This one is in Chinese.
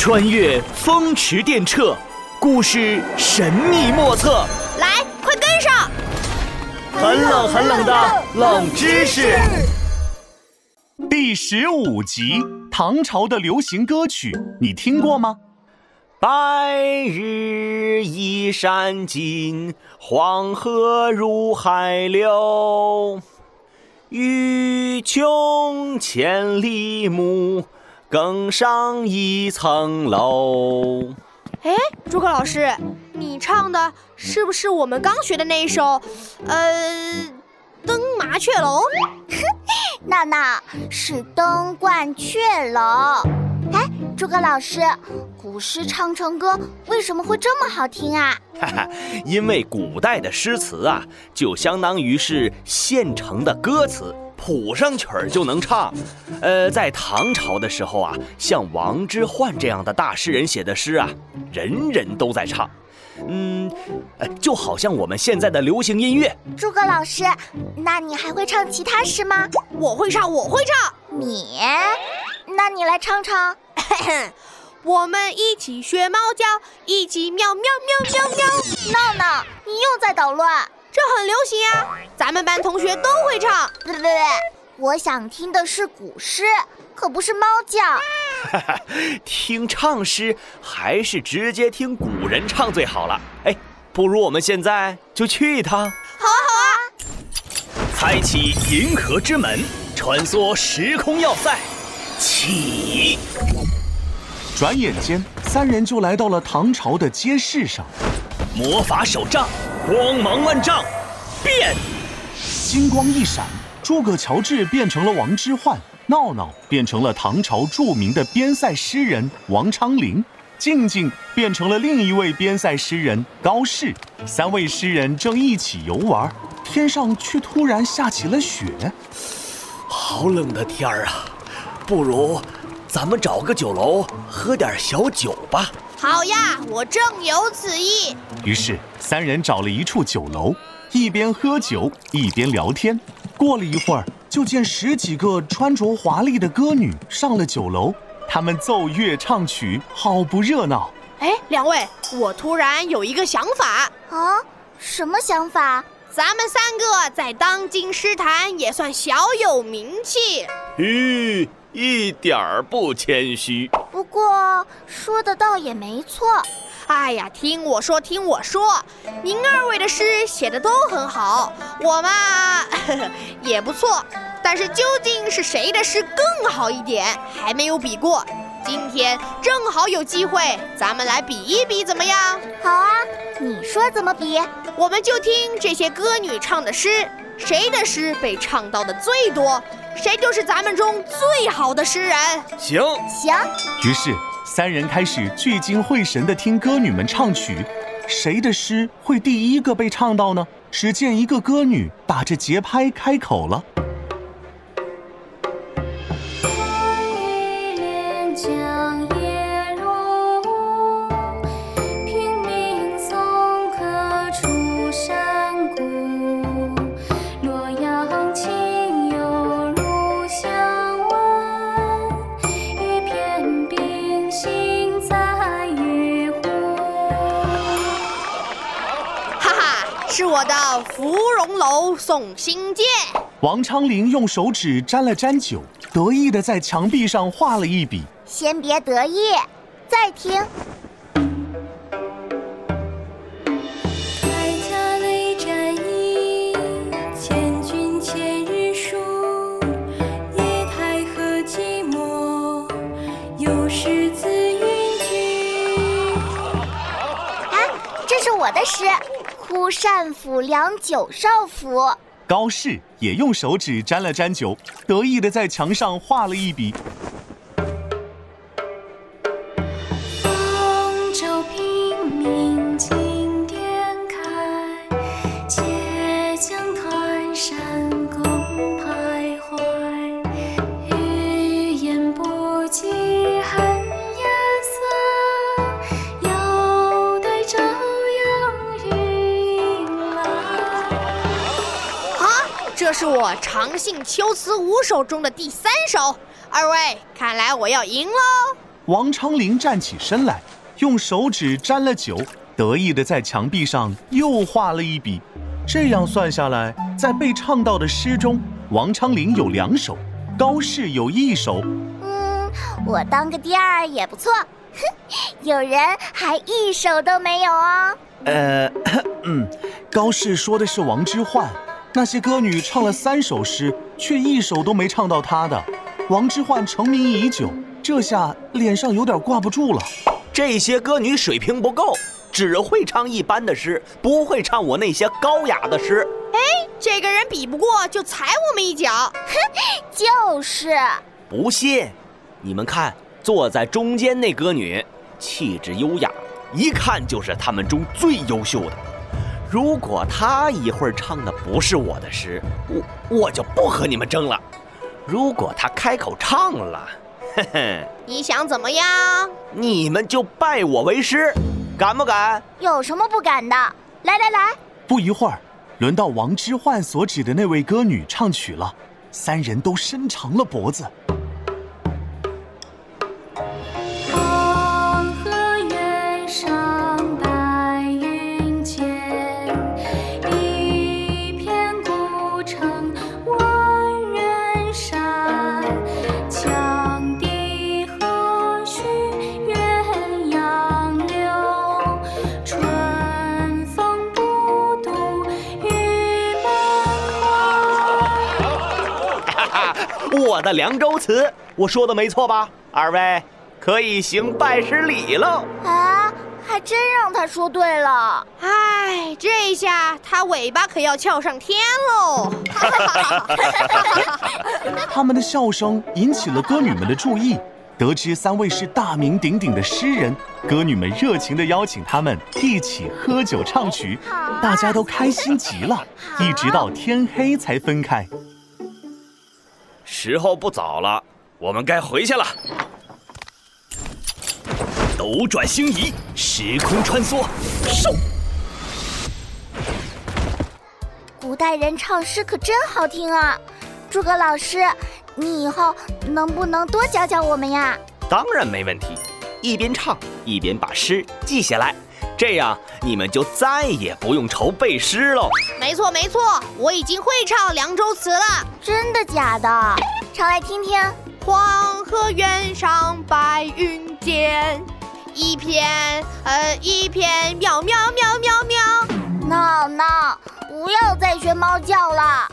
穿越风驰电掣，故事神秘莫测。来，快跟上！很冷很冷的冷知识。第十五集，唐朝的流行歌曲，你听过吗？白日依山尽，黄河入海流。欲穷千里目，更上一层楼。哎，诸葛老师，你唱的是不是我们刚学的那一首？呃，登麻雀楼。闹闹是登鹳雀楼。哎，诸葛老师，古诗唱成歌为什么会这么好听啊？哈哈，因为古代的诗词啊，就相当于是现成的歌词，谱上曲儿就能唱。呃，在唐朝的时候啊，像王之涣这样的大诗人写的诗啊，人人都在唱。嗯，就好像我们现在的流行音乐。诸葛老师，那你还会唱其他诗吗？我会唱，我会唱。你？那你来唱唱。我们一起学猫叫，一起喵喵喵喵喵。闹闹，你又在捣乱。这很流行啊，咱们班同学都会唱。对对对，我想听的是古诗，可不是猫叫。哈哈，听唱诗还是直接听古人唱最好了。哎，不如我们现在就去一趟。好啊好啊！开启银河之门，穿梭时空要塞。起！转眼间，三人就来到了唐朝的街市上。魔法手杖，光芒万丈，变！金光一闪，诸葛乔治变成了王之涣，闹闹变成了唐朝著名的边塞诗人王昌龄，静静变成了另一位边塞诗人高适。三位诗人正一起游玩，天上却突然下起了雪。好冷的天儿啊！不如，咱们找个酒楼喝点小酒吧。好呀，我正有此意。于是三人找了一处酒楼，一边喝酒一边聊天。过了一会儿，就见十几个穿着华丽的歌女上了酒楼，她们奏乐唱曲，好不热闹。哎，两位，我突然有一个想法啊！什么想法？咱们三个在当今诗坛也算小有名气。吁。一点儿不谦虚，不过说的倒也没错。哎呀，听我说，听我说，您二位的诗写的都很好，我嘛 也不错。但是究竟是谁的诗更好一点，还没有比过。今天正好有机会，咱们来比一比，怎么样？好啊，你说怎么比？我们就听这些歌女唱的诗，谁的诗被唱到的最多？谁就是咱们中最好的诗人。行行。于是三人开始聚精会神地听歌女们唱曲，谁的诗会第一个被唱到呢？只见一个歌女打着节拍开口了。是我的芙蓉楼送辛渐。王昌龄用手指沾了沾酒，得意的在墙壁上画了一笔。先别得意，再听。这是我的诗。枯扇抚凉九少府。高适也用手指沾了沾酒，得意的在墙上画了一笔。我长信秋词五首中的第三首，二位看来我要赢喽。王昌龄站起身来，用手指沾了酒，得意的在墙壁上又画了一笔。这样算下来，在被唱到的诗中，王昌龄有两首，高适有一首。嗯，我当个第二也不错。哼，有人还一首都没有哦。呃，嗯，高适说的是王之涣，那些歌女唱了三首诗，却一首都没唱到他的。王之涣成名已久，这下脸上有点挂不住了。这些歌女水平不够。只会唱一般的诗，不会唱我那些高雅的诗。哎，这个人比不过就踩我们一脚。哼，就是。不信，你们看，坐在中间那歌女，气质优雅，一看就是他们中最优秀的。如果他一会儿唱的不是我的诗，我我就不和你们争了。如果他开口唱了，嘿嘿，你想怎么样？你们就拜我为师。敢不敢？有什么不敢的？来来来！不一会儿，轮到王之涣所指的那位歌女唱曲了，三人都伸长了脖子。我的凉州词，我说的没错吧？二位可以行拜师礼喽！啊，还真让他说对了。哎，这下他尾巴可要翘上天喽！他们的笑声引起了歌女们的注意。得知三位是大名鼎鼎的诗人，歌女们热情地邀请他们一起喝酒唱曲，大家都开心极了，一直到天黑才分开。时候不早了，我们该回去了。斗转星移，时空穿梭，嗖！古代人唱诗可真好听啊！诸葛老师，你以后能不能多教教我们呀？当然没问题，一边唱一边把诗记下来，这样你们就再也不用愁背诗喽。没错没错，我已经会唱凉州词了。真的假的？唱来听听。黄河远上白云间，一片呃一片喵喵喵喵喵。闹闹，不要再学猫叫了。